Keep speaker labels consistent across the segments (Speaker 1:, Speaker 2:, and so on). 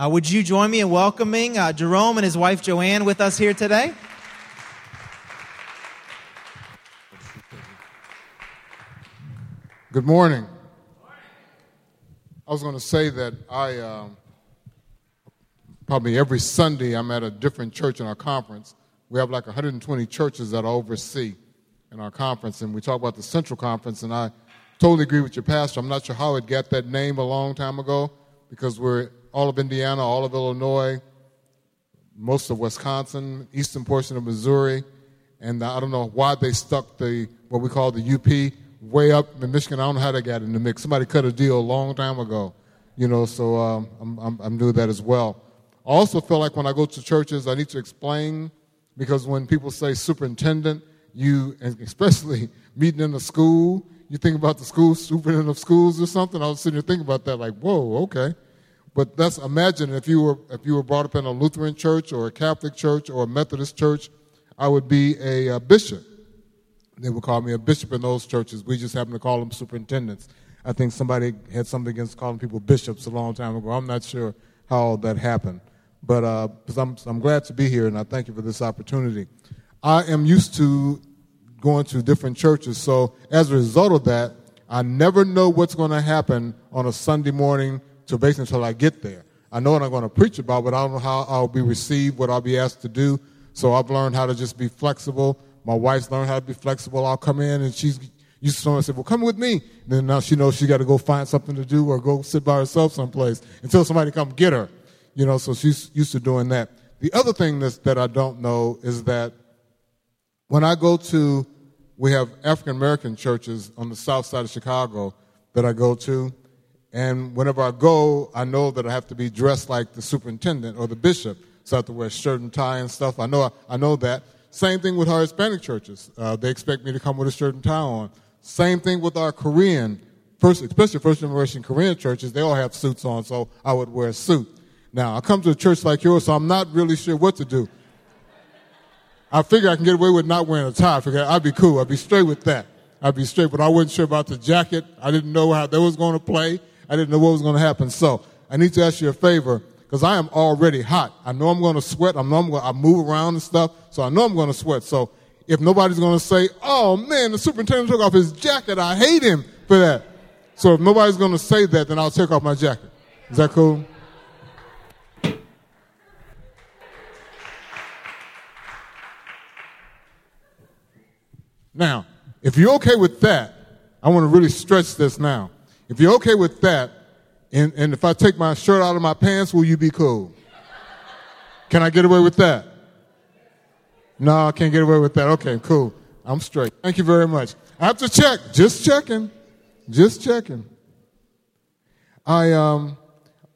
Speaker 1: Uh, would you join me in welcoming uh, Jerome and his wife Joanne with us here today?
Speaker 2: Good morning. I was going to say that I um, probably every Sunday I'm at a different church in our conference. We have like 120 churches that I oversee in our conference, and we talk about the Central Conference. And I totally agree with your pastor. I'm not sure how it got that name a long time ago because we're all of Indiana, all of Illinois, most of Wisconsin, eastern portion of Missouri, and I don't know why they stuck the what we call the UP way up in Michigan. I don't know how they got in the mix. Somebody cut a deal a long time ago, you know. So um, I'm, I'm, I'm doing that as well. I also feel like when I go to churches, I need to explain because when people say superintendent, you and especially meeting in a school, you think about the school superintendent of schools or something. I was sitting there thinking about that, like, whoa, okay. But let's imagine if you were if you were brought up in a Lutheran church or a Catholic church or a Methodist church, I would be a, a bishop. They would call me a bishop in those churches. We just happen to call them superintendents. I think somebody had something against calling people bishops a long time ago. I'm not sure how that happened, but uh, I'm, I'm glad to be here, and I thank you for this opportunity. I am used to going to different churches, so as a result of that, I never know what's going to happen on a Sunday morning to basically until I get there. I know what I'm going to preach about, but I don't know how I'll be received, what I'll be asked to do. So I've learned how to just be flexible. My wife's learned how to be flexible. I'll come in and she's used to someone say, well, come with me. And then now she knows she got to go find something to do or go sit by herself someplace until somebody come get her. You know, so she's used to doing that. The other thing that's, that I don't know is that when I go to, we have African American churches on the south side of Chicago that I go to, and whenever I go, I know that I have to be dressed like the superintendent or the bishop. So I have to wear a shirt and tie and stuff. I know, I know that. Same thing with our Hispanic churches. Uh, they expect me to come with a shirt and tie on. Same thing with our Korean, first, especially first generation Korean churches. They all have suits on, so I would wear a suit. Now, I come to a church like yours, so I'm not really sure what to do. I figure I can get away with not wearing a tie. I figure I'd be cool. I'd be straight with that. I'd be straight, but I wasn't sure about the jacket. I didn't know how that was going to play. I didn't know what was going to happen. So I need to ask you a favor because I am already hot. I know I'm going to sweat. I know I'm going to I move around and stuff. So I know I'm going to sweat. So if nobody's going to say, oh man, the superintendent took off his jacket, I hate him for that. So if nobody's going to say that, then I'll take off my jacket. Is that cool? Now, if you're okay with that, I want to really stretch this now. If you're okay with that, and, and if I take my shirt out of my pants, will you be cool? Can I get away with that? No, I can't get away with that. Okay, cool. I'm straight. Thank you very much. I have to check. Just checking. Just checking. I um,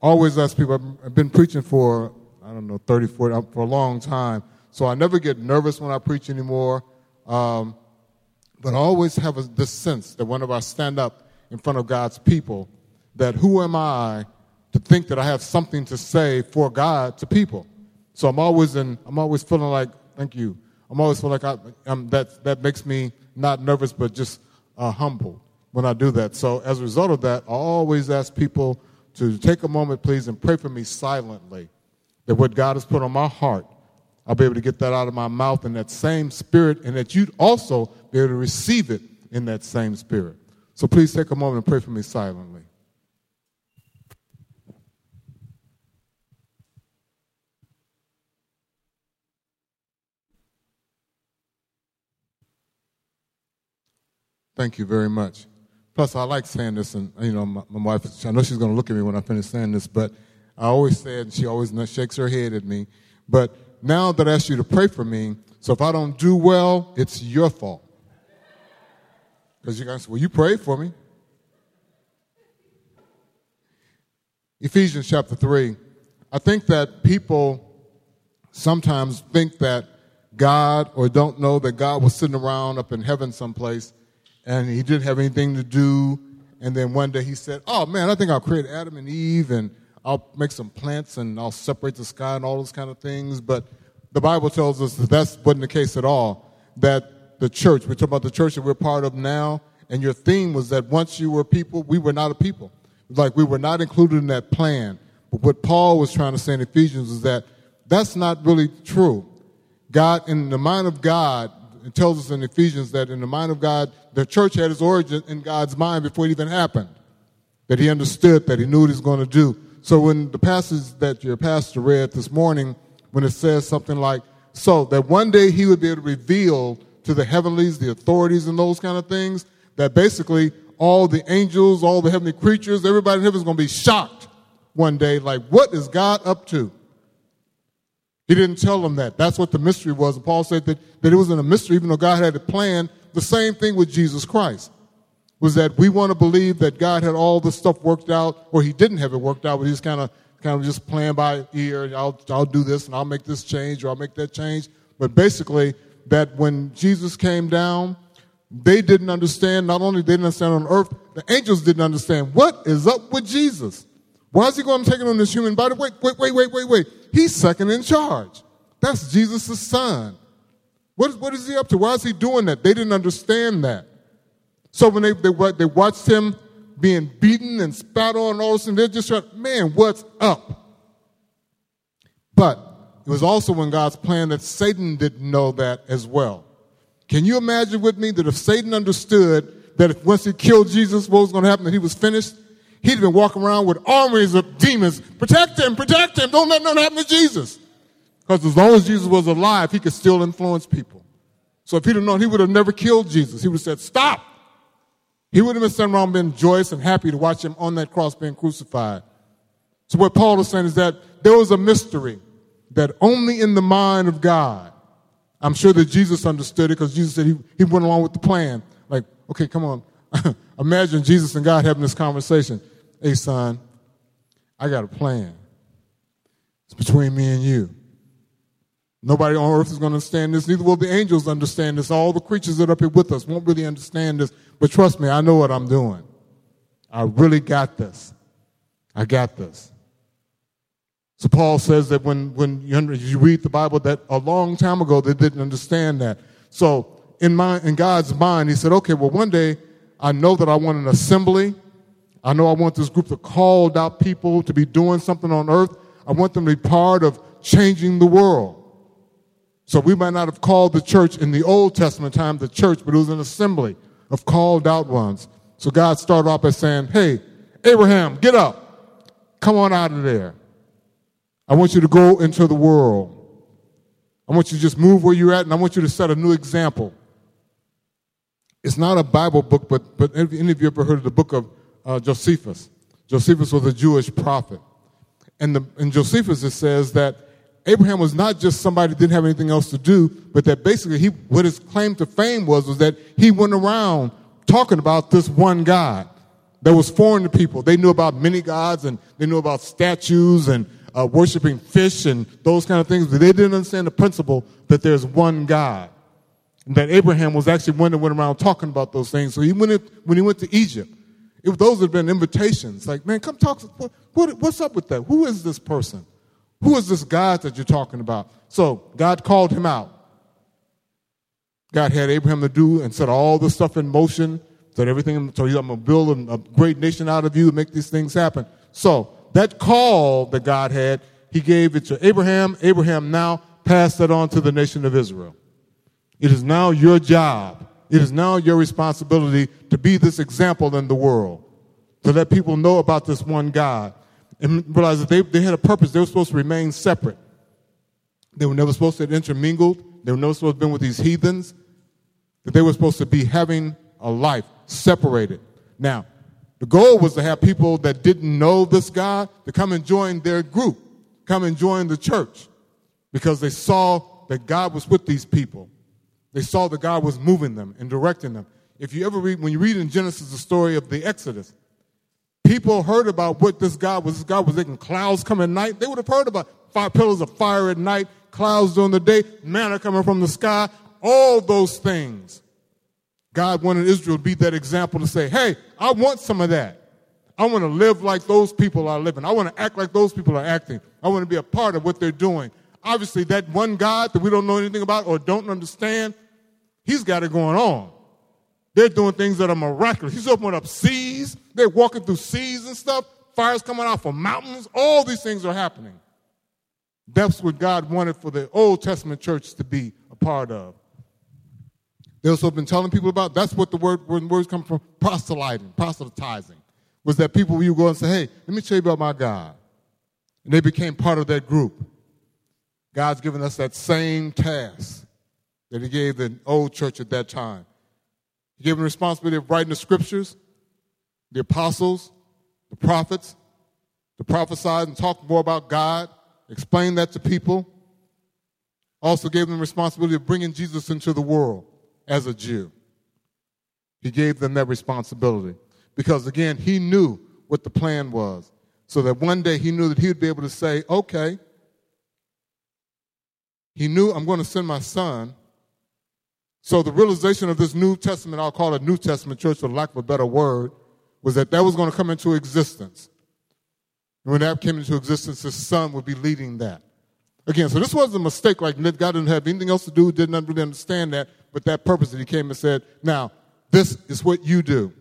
Speaker 2: always ask people, I've been preaching for, I don't know, 30, 40, uh, for a long time. So I never get nervous when I preach anymore. Um, but I always have a, this sense that whenever I stand up in front of God's people that who am I to think that I have something to say for God to people. So I'm always in, I'm always feeling like, thank you. I'm always feeling like I, I'm, that, that makes me not nervous, but just uh, humble when I do that. So as a result of that, I always ask people to take a moment, please, and pray for me silently that what God has put on my heart, I'll be able to get that out of my mouth in that same spirit, and that you'd also be able to receive it in that same spirit. So please take a moment and pray for me silently. Thank you very much. Plus, I like saying this, and you know, my, my wife. I know she's going to look at me when I finish saying this, but I always say it, and she always shakes her head at me. But now that I ask you to pray for me, so if I don't do well, it's your fault. Because you guys, well, you prayed for me. Ephesians chapter 3. I think that people sometimes think that God or don't know that God was sitting around up in heaven someplace and he didn't have anything to do. And then one day he said, Oh man, I think I'll create Adam and Eve and I'll make some plants and I'll separate the sky and all those kind of things. But the Bible tells us that that wasn't the case at all. That the church. We talk about the church that we're part of now, and your theme was that once you were people, we were not a people. Like we were not included in that plan. But what Paul was trying to say in Ephesians is that that's not really true. God, in the mind of God, it tells us in Ephesians that in the mind of God, the church had its origin in God's mind before it even happened. That he understood, that he knew what he was going to do. So when the passage that your pastor read this morning, when it says something like, so that one day he would be able to reveal to the heavenlies, the authorities, and those kind of things, that basically all the angels, all the heavenly creatures, everybody in heaven is going to be shocked one day, like, what is God up to? He didn't tell them that. That's what the mystery was. And Paul said that, that it wasn't a mystery, even though God had a plan. The same thing with Jesus Christ was that we want to believe that God had all the stuff worked out, or he didn't have it worked out, but he's kind of kind of just playing by ear. I'll, I'll do this and I'll make this change or I'll make that change. But basically, that when Jesus came down, they didn't understand, not only they didn't understand on earth, the angels didn't understand. What is up with Jesus? Why is he going to take it on this human body? Wait, wait, wait, wait, wait, wait. He's second in charge. That's Jesus' son. What is, what is he up to? Why is he doing that? They didn't understand that. So when they, they, they watched him being beaten and spat on all this, and they're just like, man, what's up? But it was also in God's plan that Satan didn't know that as well. Can you imagine with me that if Satan understood that if once he killed Jesus, what was going to happen, that he was finished? He'd been walking around with armies of demons. Protect him, protect him, don't let nothing happen to Jesus. Because as long as Jesus was alive, he could still influence people. So if he'd have known, he would have never killed Jesus. He would have said, stop. He would have been sitting around being joyous and happy to watch him on that cross being crucified. So what Paul is saying is that there was a mystery that only in the mind of God, I'm sure that Jesus understood it because Jesus said he, he went along with the plan. Like, okay, come on. Imagine Jesus and God having this conversation. Hey, son, I got a plan. It's between me and you. Nobody on earth is going to understand this. Neither will the angels understand this. All the creatures that are up here with us won't really understand this. But trust me, I know what I'm doing. I really got this. I got this. So Paul says that when, when you read the Bible, that a long time ago they didn't understand that. So in my, in God's mind, he said, okay, well, one day I know that I want an assembly. I know I want this group of called out people to be doing something on earth. I want them to be part of changing the world. So we might not have called the church in the Old Testament time the church, but it was an assembly of called out ones. So God started off by saying, Hey, Abraham, get up. Come on out of there. I want you to go into the world. I want you to just move where you're at, and I want you to set a new example. It's not a Bible book, but, but any of you ever heard of the book of uh, Josephus? Josephus was a Jewish prophet. And the, in Josephus, it says that Abraham was not just somebody that didn't have anything else to do, but that basically he, what his claim to fame was, was that he went around talking about this one God that was foreign to people. They knew about many gods and they knew about statues and uh, worshiping fish and those kind of things, but they didn't understand the principle that there's one God. And that Abraham was actually one that went around talking about those things. So he went in, when he went to Egypt, it, those had been invitations. Like, man, come talk. What, what, what's up with that? Who is this person? Who is this God that you're talking about? So God called him out. God had Abraham to do and set all the stuff in motion, set everything, so I'm going to build a great nation out of you and make these things happen. So that call that God had, he gave it to Abraham. Abraham now passed that on to the nation of Israel. It is now your job. It is now your responsibility to be this example in the world, to let people know about this one God and realize that they, they had a purpose. They were supposed to remain separate. They were never supposed to have intermingled. They were never supposed to have been with these heathens. That they were supposed to be having a life separated. Now, the goal was to have people that didn't know this God to come and join their group, come and join the church, because they saw that God was with these people. They saw that God was moving them and directing them. If you ever read, when you read in Genesis the story of the Exodus, people heard about what this God was. This God was making clouds come at night. They would have heard about five pillars of fire at night, clouds during the day, manna coming from the sky, all those things. God wanted Israel to be that example to say, hey, I want some of that. I want to live like those people are living. I want to act like those people are acting. I want to be a part of what they're doing. Obviously, that one God that we don't know anything about or don't understand, he's got it going on. They're doing things that are miraculous. He's opening up seas. They're walking through seas and stuff. fire's coming out from mountains. All these things are happening. That's what God wanted for the Old Testament church to be a part of. They also have been telling people about that's what the word where words come from proselyting, proselytizing. Was that people you go and say, hey, let me tell you about my God. And they became part of that group. God's given us that same task that He gave the old church at that time. He gave them the responsibility of writing the scriptures, the apostles, the prophets, to prophesy and talk more about God, explain that to people. Also gave them the responsibility of bringing Jesus into the world as a Jew. He gave them that responsibility because, again, he knew what the plan was. So that one day he knew that he would be able to say, okay, he knew I'm going to send my son. So the realization of this New Testament, I'll call it New Testament church for lack of a better word, was that that was going to come into existence. And when that came into existence, his son would be leading that. Again, so this wasn't a mistake, like God didn't have anything else to do, didn't really understand that, but that purpose that he came and said, now, this is what you do.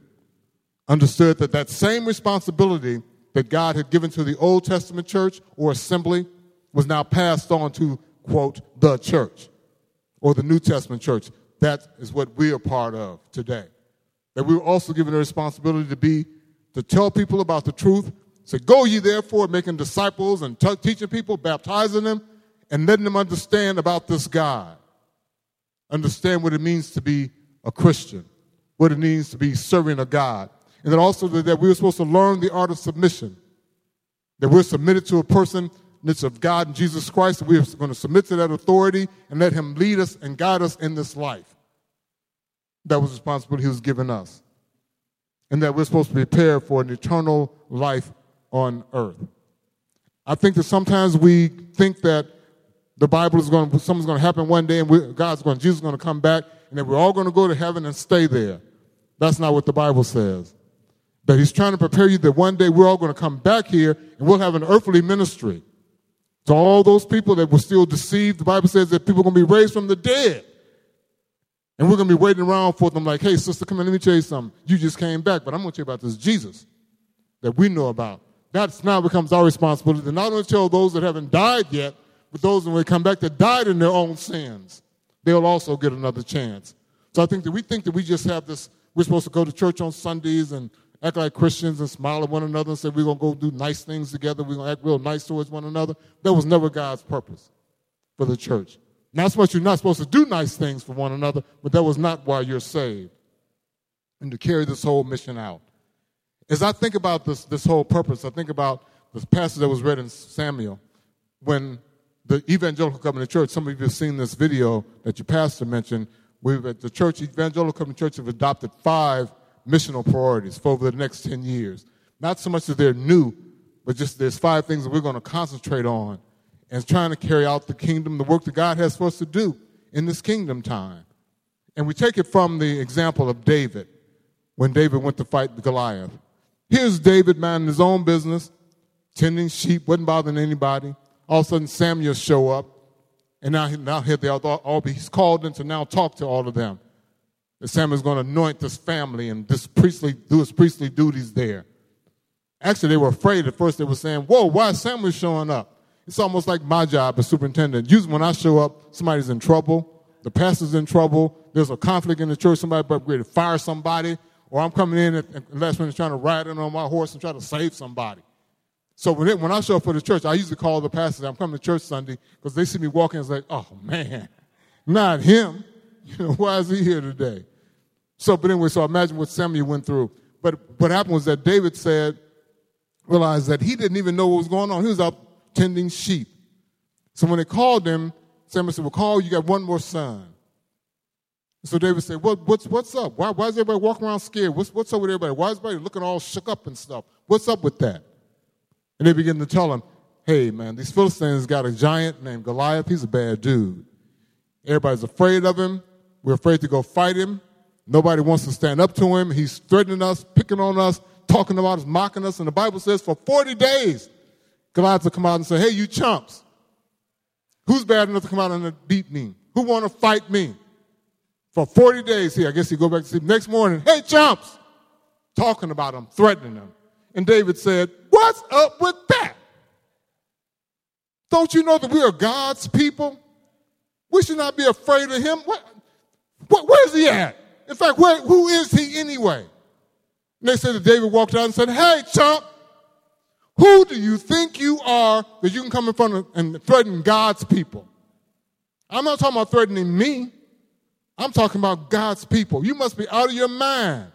Speaker 2: Understood that that same responsibility that God had given to the Old Testament church or assembly was now passed on to, quote, the church or the New Testament church. That is what we are part of today. That we were also given a responsibility to be, to tell people about the truth. Say, go ye therefore, making disciples and t- teaching people, baptizing them, and letting them understand about this God. Understand what it means to be a Christian, what it means to be serving a God. And then also that we were supposed to learn the art of submission. That we're submitted to a person that's of God and Jesus Christ, and we're going to submit to that authority and let Him lead us and guide us in this life. That was responsibility He was giving us. And that we're supposed to prepare for an eternal life on earth. I think that sometimes we think that the Bible is going to, something's going to happen one day and God's going, Jesus is going to come back and then we're all going to go to heaven and stay there. That's not what the Bible says. That he's trying to prepare you that one day we're all going to come back here and we'll have an earthly ministry. To all those people that were still deceived, the Bible says that people are going to be raised from the dead. And we're going to be waiting around for them like, hey, sister, come in, let me tell you something. You just came back, but I'm going to tell you about this Jesus that we know about. That now becomes our responsibility to not only tell those that haven't died yet, but those when they come back that died in their own sins, they'll also get another chance. So I think that we think that we just have this, we're supposed to go to church on Sundays and act like Christians and smile at one another and say we're going to go do nice things together, we're going to act real nice towards one another. That was never God's purpose for the church. Not so much you're not supposed to do nice things for one another, but that was not why you're saved. And to carry this whole mission out. As I think about this, this whole purpose, I think about this passage that was read in Samuel when the evangelical covenant church, some of you have seen this video that your pastor mentioned. We've at the church, evangelical covenant church, have adopted five missional priorities for over the next 10 years. Not so much that they're new, but just there's five things that we're going to concentrate on and trying to carry out the kingdom, the work that God has for us to do in this kingdom time. And we take it from the example of David when David went to fight Goliath. Here's David minding his own business, tending sheep, wasn't bothering anybody. All of a sudden, Samuel show up, and now, now here they are, all, he's called in to now talk to all of them that Samuel's going to anoint this family and this priestly, do his priestly duties there. Actually, they were afraid at first. They were saying, Whoa, why is Samuel showing up? It's almost like my job as superintendent. Usually, when I show up, somebody's in trouble, the pastor's in trouble, there's a conflict in the church, somebody to fire somebody, or I'm coming in and last minute trying to ride in on my horse and try to save somebody. So when, it, when I show up for the church, I used to call the pastor, I'm coming to church Sunday, because they see me walking it's like, oh man, not him. You know, why is he here today? So, but anyway, so imagine what Samuel went through. But what happened was that David said, realized that he didn't even know what was going on. He was out tending sheep. So when they called him, Samuel said, Well, call, you got one more son. So David said, what, what's, what's up? Why, why is everybody walking around scared? What's, what's up with everybody? Why is everybody looking all shook up and stuff? What's up with that? And they begin to tell him, hey, man, these Philistines got a giant named Goliath. He's a bad dude. Everybody's afraid of him. We're afraid to go fight him. Nobody wants to stand up to him. He's threatening us, picking on us, talking about us, mocking us. And the Bible says for 40 days, Goliath will come out and say, hey, you chumps. Who's bad enough to come out and beat me? Who want to fight me? For 40 days here, I guess he go back to sleep. Next morning, hey, chumps. Talking about him, threatening him. And David said, What's up with that? Don't you know that we are God's people? We should not be afraid of him. What, what, where is he at? In fact, where, who is he anyway? And they said that David walked out and said, Hey, chump, who do you think you are that you can come in front of and threaten God's people? I'm not talking about threatening me. I'm talking about God's people. You must be out of your mind.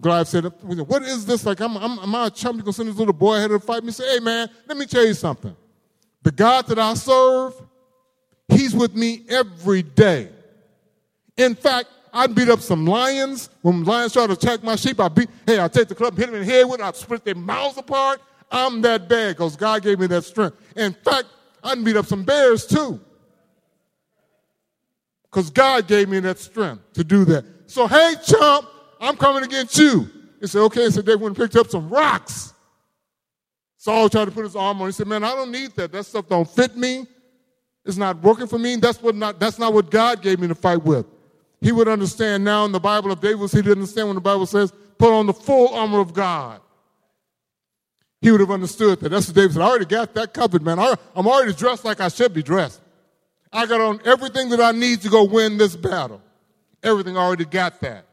Speaker 2: Goliath said, What is this? Like, I'm, I'm, am I a chump? You're going to send this little boy ahead to fight me? Say, Hey, man, let me tell you something. The God that I serve, He's with me every day. In fact, I beat up some lions. When lions try to attack my sheep, I beat, hey, I take the club, hit them in the head with it, I split their mouths apart. I'm that bad because God gave me that strength. In fact, I can beat up some bears too. Because God gave me that strength to do that. So, hey, chump, I'm coming against you. He said, okay. So they went and picked up some rocks. Saul tried to put his arm on. He said, man, I don't need that. That stuff don't fit me. It's not working for me. That's, what not, that's not what God gave me to fight with. He would understand now in the Bible of David he didn't understand when the Bible says, put on the full armor of God. He would have understood that. That's what David said. I already got that covered, man. I'm already dressed like I should be dressed. I got on everything that I need to go win this battle. Everything I already got that.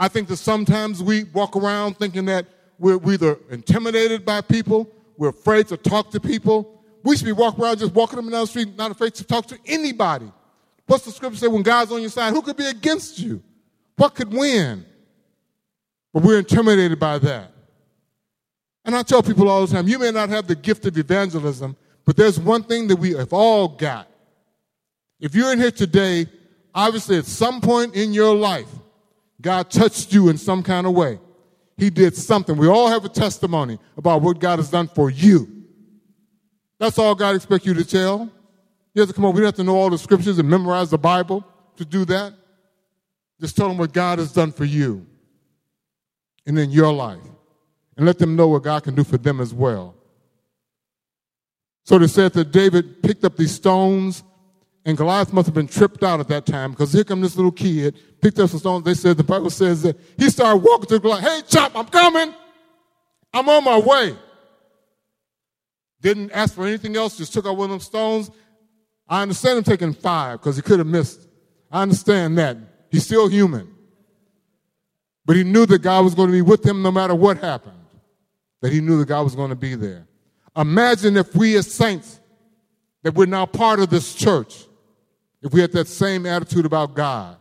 Speaker 2: I think that sometimes we walk around thinking that we're either intimidated by people, we're afraid to talk to people. We should be walking around just walking and down the street, not afraid to talk to anybody. What's the scripture say? When God's on your side, who could be against you? What could win? But we're intimidated by that. And I tell people all the time, you may not have the gift of evangelism, but there's one thing that we have all got. If you're in here today, obviously at some point in your life, God touched you in some kind of way. He did something. We all have a testimony about what God has done for you. That's all God expects you to tell. You have to come up. We don't have to know all the scriptures and memorize the Bible to do that. Just tell them what God has done for you and in your life. And let them know what God can do for them as well. So they said that David picked up these stones, and Goliath must have been tripped out at that time because here come this little kid, picked up some stones. They said, the Bible says that he started walking to Goliath. Hey, chop, I'm coming. I'm on my way. Didn't ask for anything else, just took out one of them stones. I understand him taking five because he could have missed. I understand that. He's still human. But he knew that God was going to be with him no matter what happened, that he knew that God was going to be there. Imagine if we as saints, that we're now part of this church, if we had that same attitude about God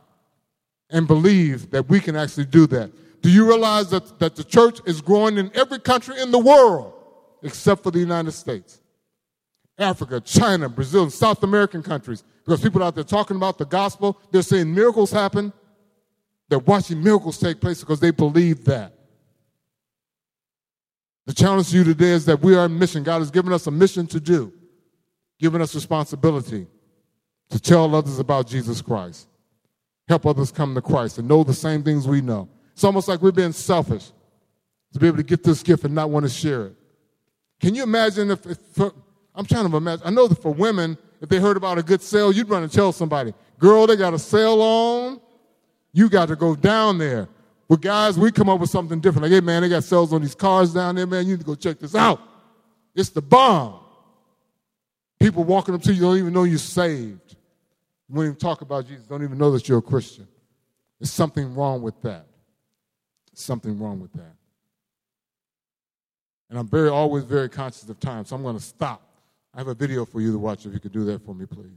Speaker 2: and believe that we can actually do that. Do you realize that, that the church is growing in every country in the world except for the United States? Africa, China, Brazil, and South American countries. Because people out there talking about the gospel, they're saying miracles happen. They're watching miracles take place because they believe that. The challenge to you today is that we are in mission. God has given us a mission to do, given us responsibility to tell others about Jesus Christ. Help others come to Christ and know the same things we know. It's almost like we're being selfish to be able to get this gift and not want to share it. Can you imagine if, if I'm trying to imagine, I know that for women, if they heard about a good sale, you'd run and tell somebody, girl, they got a sale on. You got to go down there. But guys, we come up with something different. Like, hey, man, they got sales on these cars down there, man. You need to go check this out. It's the bomb. People walking up to you don't even know you're saved. You won't even talk about Jesus, don't even know that you're a Christian. There's something wrong with that. There's something wrong with that. And I'm very always very conscious of time, so I'm going to stop. I have a video for you to watch if you could do that for me, please.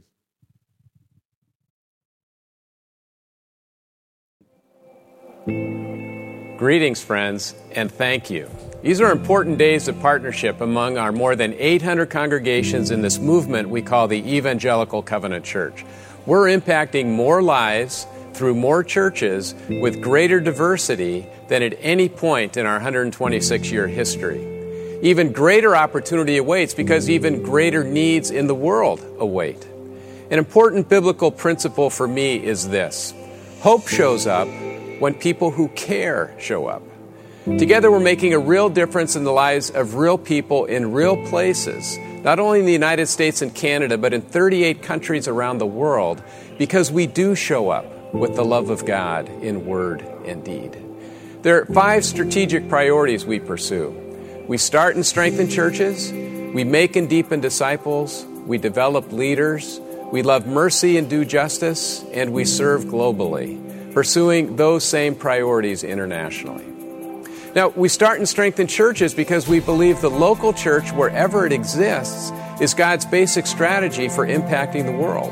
Speaker 3: Greetings, friends, and thank you. These are important days of partnership among our more than 800 congregations in this movement we call the Evangelical Covenant Church. We're impacting more lives through more churches with greater diversity than at any point in our 126 year history. Even greater opportunity awaits because even greater needs in the world await. An important biblical principle for me is this hope shows up when people who care show up. Together, we're making a real difference in the lives of real people in real places, not only in the United States and Canada, but in 38 countries around the world, because we do show up with the love of God in word and deed. There are five strategic priorities we pursue. We start and strengthen churches, we make and deepen disciples, we develop leaders, we love mercy and do justice, and we serve globally, pursuing those same priorities internationally. Now, we start and strengthen churches because we believe the local church, wherever it exists, is God's basic strategy for impacting the world.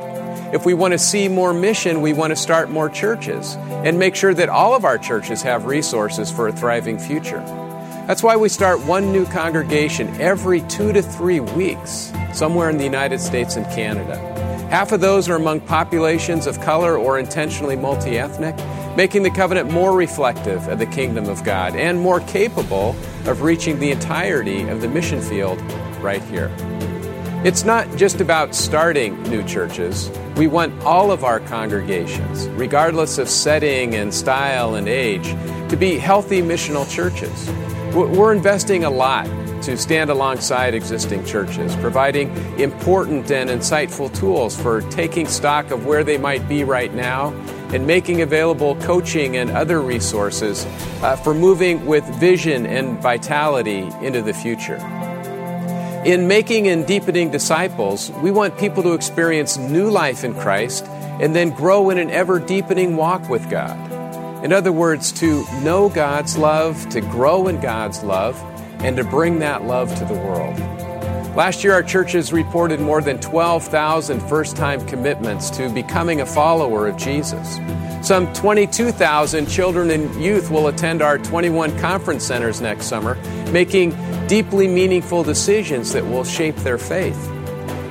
Speaker 3: If we want to see more mission, we want to start more churches and make sure that all of our churches have resources for a thriving future. That's why we start one new congregation every two to three weeks, somewhere in the United States and Canada. Half of those are among populations of color or intentionally multi ethnic, making the covenant more reflective of the kingdom of God and more capable of reaching the entirety of the mission field right here. It's not just about starting new churches. We want all of our congregations, regardless of setting and style and age, to be healthy missional churches. We're investing a lot to stand alongside existing churches, providing important and insightful tools for taking stock of where they might be right now and making available coaching and other resources uh, for moving with vision and vitality into the future. In making and deepening disciples, we want people to experience new life in Christ and then grow in an ever deepening walk with God. In other words, to know God's love, to grow in God's love, and to bring that love to the world. Last year, our churches reported more than 12,000 first time commitments to becoming a follower of Jesus. Some 22,000 children and youth will attend our 21 conference centers next summer, making deeply meaningful decisions that will shape their faith.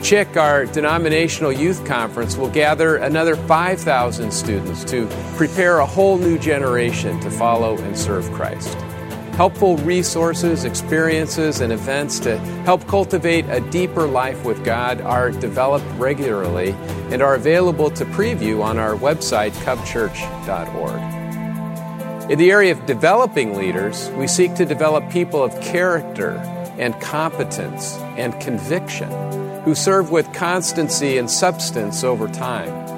Speaker 3: CHIC, our denominational youth conference, will gather another 5,000 students to prepare a whole new generation to follow and serve Christ helpful resources, experiences, and events to help cultivate a deeper life with God are developed regularly and are available to preview on our website, covchurch.org. In the area of developing leaders, we seek to develop people of character and competence and conviction who serve with constancy and substance over time.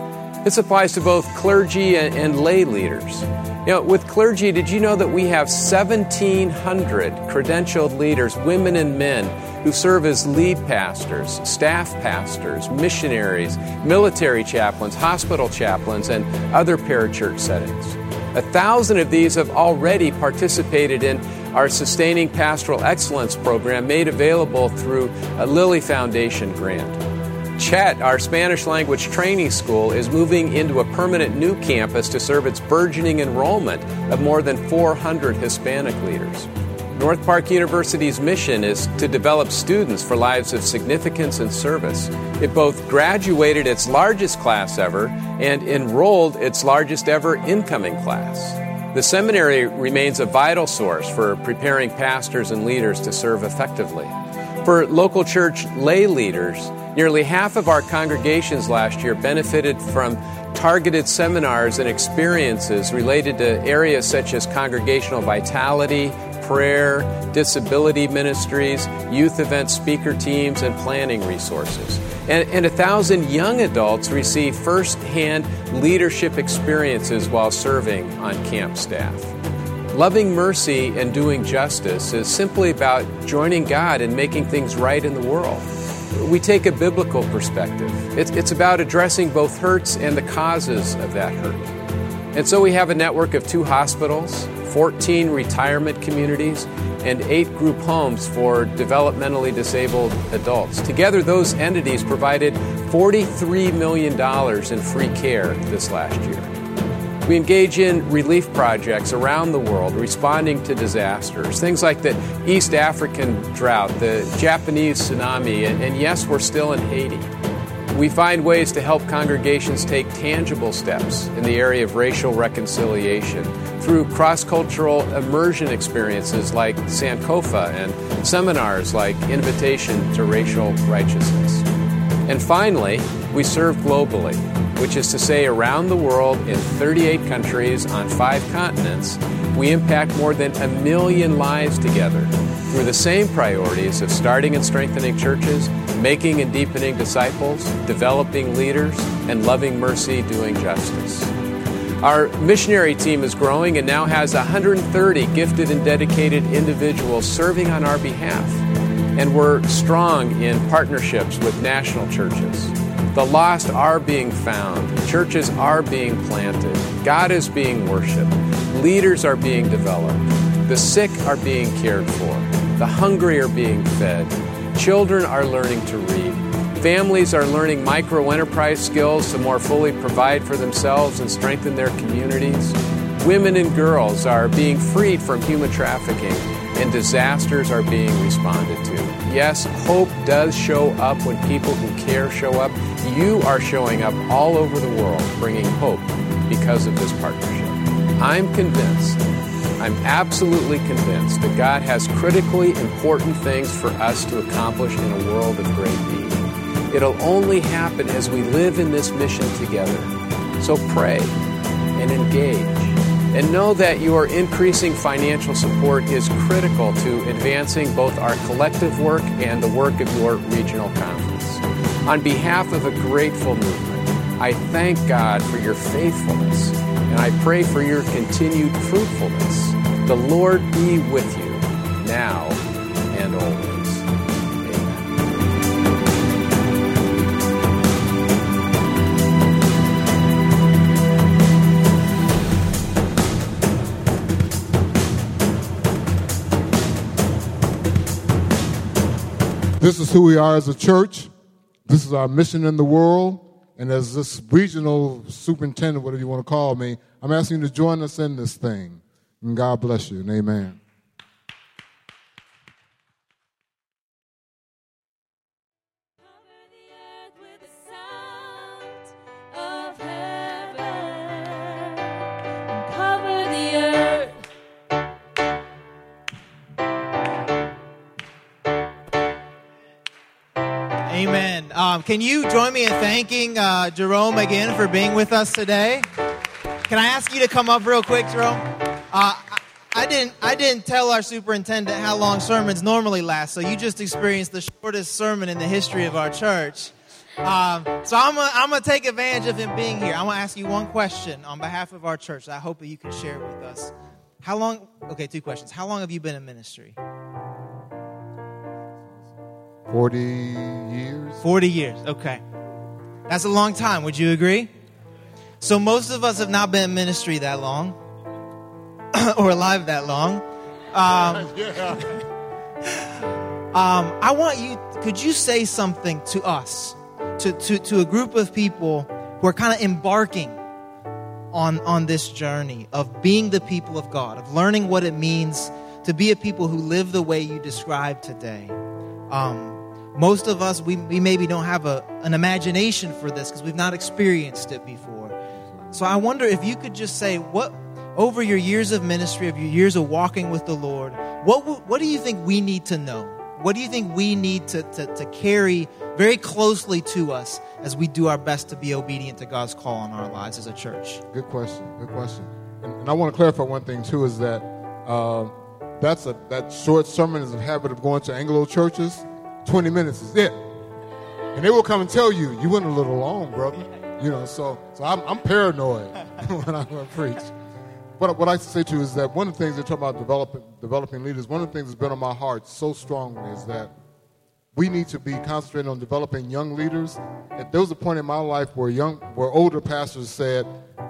Speaker 3: This applies to both clergy and, and lay leaders. You know, with clergy, did you know that we have 1,700 credentialed leaders, women and men, who serve as lead pastors, staff pastors, missionaries, military chaplains, hospital chaplains, and other parachurch settings? A thousand of these have already participated in our Sustaining Pastoral Excellence program made available through a Lilly Foundation grant. Chet, our Spanish language training school, is moving into a permanent new campus to serve its burgeoning enrollment of more than 400 Hispanic leaders. North Park University's mission is to develop students for lives of significance and service. It both graduated its largest class ever and enrolled its largest ever incoming class. The seminary remains a vital source for preparing pastors and leaders to serve effectively. For local church lay leaders, nearly half of our congregations last year benefited from targeted seminars and experiences related to areas such as congregational vitality, prayer, disability ministries, youth event speaker teams, and planning resources. And, and a thousand young adults receive firsthand leadership experiences while serving on camp staff. Loving mercy and doing justice is simply about joining God and making things right in the world. We take a biblical perspective. It's, it's about addressing both hurts and the causes of that hurt. And so we have a network of two hospitals, 14 retirement communities, and eight group homes for developmentally disabled adults. Together, those entities provided $43 million in free care this last year. We engage in relief projects around the world responding to disasters, things like the East African drought, the Japanese tsunami, and, and, yes, we're still in Haiti. We find ways to help congregations take tangible steps in the area of racial reconciliation through cross cultural immersion experiences like Sankofa and seminars like Invitation to Racial Righteousness. And finally, we serve globally which is to say, around the world in 38 countries on five continents, we impact more than a million lives together through the same priorities of starting and strengthening churches, making and deepening disciples, developing leaders, and loving mercy, doing justice. Our missionary team is growing and now has 130 gifted and dedicated individuals serving on our behalf. And we're strong in partnerships with national churches. The lost are being found, churches are being planted, God is being worshiped, leaders are being developed, the sick are being cared for, the hungry are being fed, children are learning to read. Families are learning micro enterprise skills to more fully provide for themselves and strengthen their communities. Women and girls are being freed from human trafficking and disasters are being responded to. Yes, hope does show up when people who care show up. You are showing up all over the world bringing hope because of this partnership. I'm convinced, I'm absolutely convinced that God has critically important things for us to accomplish in a world of great need. It'll only happen as we live in this mission together. So pray and engage and know that your increasing financial support is critical to advancing both our collective work and the work of your regional conference. On behalf of a grateful movement, I thank God for your faithfulness and I pray for your continued fruitfulness. The Lord be with you now and always.
Speaker 2: This is who we are as a church. This is our mission in the world. And as this regional superintendent, whatever you want to call me, I'm asking you to join us in this thing. And God bless you and amen.
Speaker 1: Um, can you join me in thanking uh, Jerome again for being with us today? Can I ask you to come up real quick, Jerome? Uh, I didn't. I didn't tell our superintendent how long sermons normally last, so you just experienced the shortest sermon in the history of our church. Um, so I'm gonna, I'm gonna take advantage of him being here. I'm gonna ask you one question on behalf of our church. I hope that you can share with us. How long? Okay, two questions. How long have you been in ministry?
Speaker 2: 40 years.
Speaker 1: 40 years, okay. That's a long time, would you agree? So most of us have not been in ministry that long or alive that long. Um, yeah. um, I want you, could you say something to us, to, to, to a group of people who are kind of embarking on, on this journey of being the people of God, of learning what it means to be a people who live the way you described today? Um, most of us, we, we maybe don't have a, an imagination for this because we've not experienced it before. So I wonder if you could just say, what over your years of ministry, of your years of walking with the Lord, what, what do you think we need to know? What do you think we need to, to, to carry very closely to us as we do our best to be obedient to God's call on our lives as a church?
Speaker 2: Good question. Good question. And, and I want to clarify one thing too is that uh, that's a that short sermon is a habit of going to Anglo churches 20 minutes is it. And they will come and tell you, you went a little long, brother. You know, so so I'm, I'm paranoid when I, preach. But what I say to you is that one of the things they talk about developing, developing leaders, one of the things that's been on my heart so strongly is that we need to be concentrating on developing young leaders. And there was a point in my life where young, where older pastors said,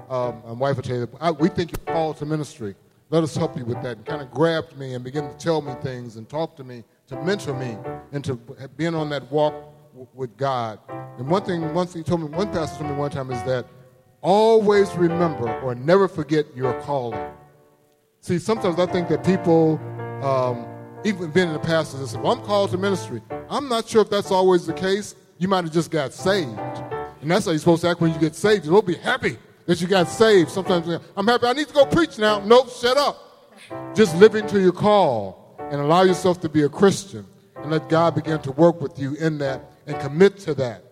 Speaker 2: um, my wife would tell you, we think you're called to ministry. Let us help you with that. And kind of grabbed me and began to tell me things and talk to me to mentor me into being on that walk w- with God. And one thing, thing he told me, one pastor told me one time is that always remember or never forget your calling. See, sometimes I think that people, um, even being in the past, they say, well, I'm called to ministry. I'm not sure if that's always the case. You might have just got saved. And that's how you're supposed to act when you get saved. Supposed be happy that you got saved. Sometimes I'm happy. I need to go preach now. Nope, shut up. Just live into your call and allow yourself to be a Christian and let God begin to work with you in that and commit to that,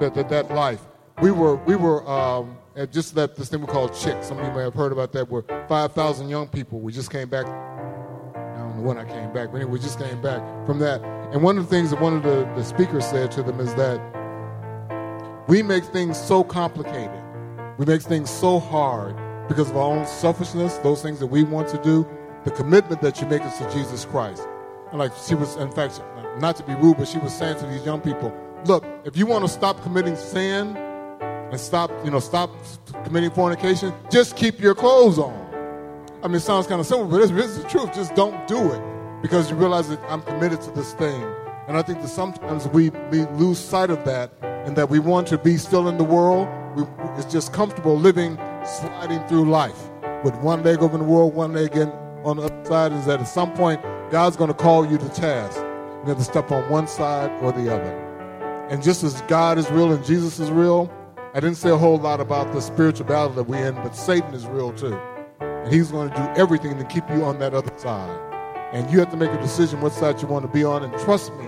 Speaker 2: that, that, that life. We were, we were um, at just that, this thing we call CHIC. Some of you may have heard about that, where 5,000 young people, we just came back. I don't know when I came back, but anyway, we just came back from that. And one of the things that one of the, the speakers said to them is that we make things so complicated, we make things so hard because of our own selfishness, those things that we want to do, the commitment that you make is to Jesus Christ. And like she was, in fact, not to be rude, but she was saying to these young people, look, if you want to stop committing sin and stop, you know, stop committing fornication, just keep your clothes on. I mean, it sounds kind of simple, but it's, it's the truth. Just don't do it because you realize that I'm committed to this thing. And I think that sometimes we, we lose sight of that and that we want to be still in the world. We, it's just comfortable living, sliding through life with one leg over the world, one leg in, on the other side. Is that at some point, God's going to call you to task. You have to step on one side or the other. And just as God is real and Jesus is real, I didn't say a whole lot about the spiritual battle that we're in, but Satan is real too. And he's going to do everything to keep you on that other side. And you have to make a decision what side you want to be on. And trust me,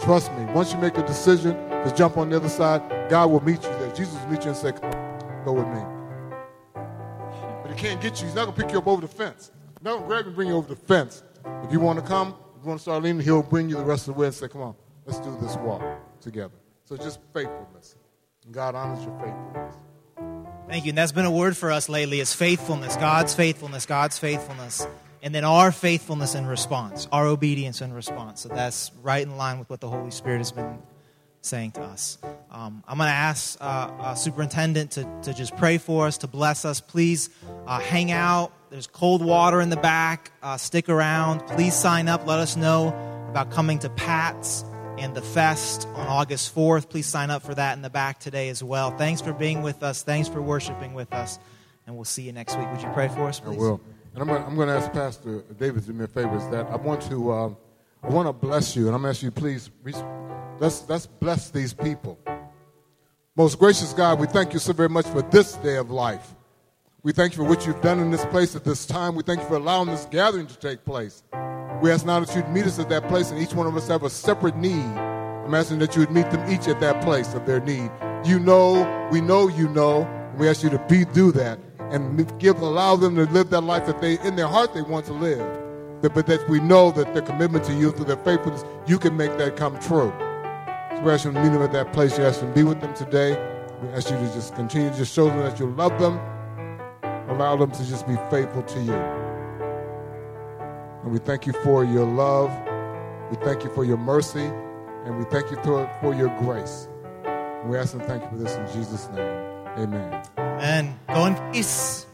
Speaker 2: trust me, once you make a decision to jump on the other side, God will meet you there. Jesus will meet you and say, Go with me. But he can't get you. He's not going to pick you up over the fence. To grab you bring you over the fence. If you want to come, if you want to start leaning, he'll bring you the rest of the way and say, Come on, let's do this walk together. So just faithfulness. And God honors your faithfulness.
Speaker 1: Thank you. And that's been a word for us lately is faithfulness, God's faithfulness, God's faithfulness. And then our faithfulness in response, our obedience in response. So that's right in line with what the Holy Spirit has been saying to us. Um, I'm going to ask uh, uh, Superintendent to, to just pray for us, to bless us. Please uh, hang out. There's cold water in the back. Uh, stick around. Please sign up. Let us know about coming to Pat's and the Fest on August 4th. Please sign up for that in the back today as well. Thanks for being with us. Thanks for worshiping with us. And we'll see you next week. Would you pray for us, please?
Speaker 2: I will. And I'm going, to, I'm going to ask Pastor David to do me a favor. Is that I want to, uh, I want to bless you, and I'm asking you, please, let's let's bless these people. Most gracious God, we thank you so very much for this day of life. We thank you for what you've done in this place at this time. We thank you for allowing this gathering to take place. We ask now that you'd meet us at that place, and each one of us have a separate need. I'm asking that you would meet them each at that place of their need. You know, we know you know, and we ask you to be do that and give allow them to live that life that they in their heart they want to live. But that we know that their commitment to you through their faithfulness, you can make that come true. So we ask you to meet them at that place. You ask them to be with them today. We ask you to just continue to just show them that you love them. Allow them to just be faithful to you. And we thank you for your love. We thank you for your mercy. And we thank you for, your grace. And we ask and thank you for this in Jesus' name. Amen.
Speaker 1: Amen. Go in peace.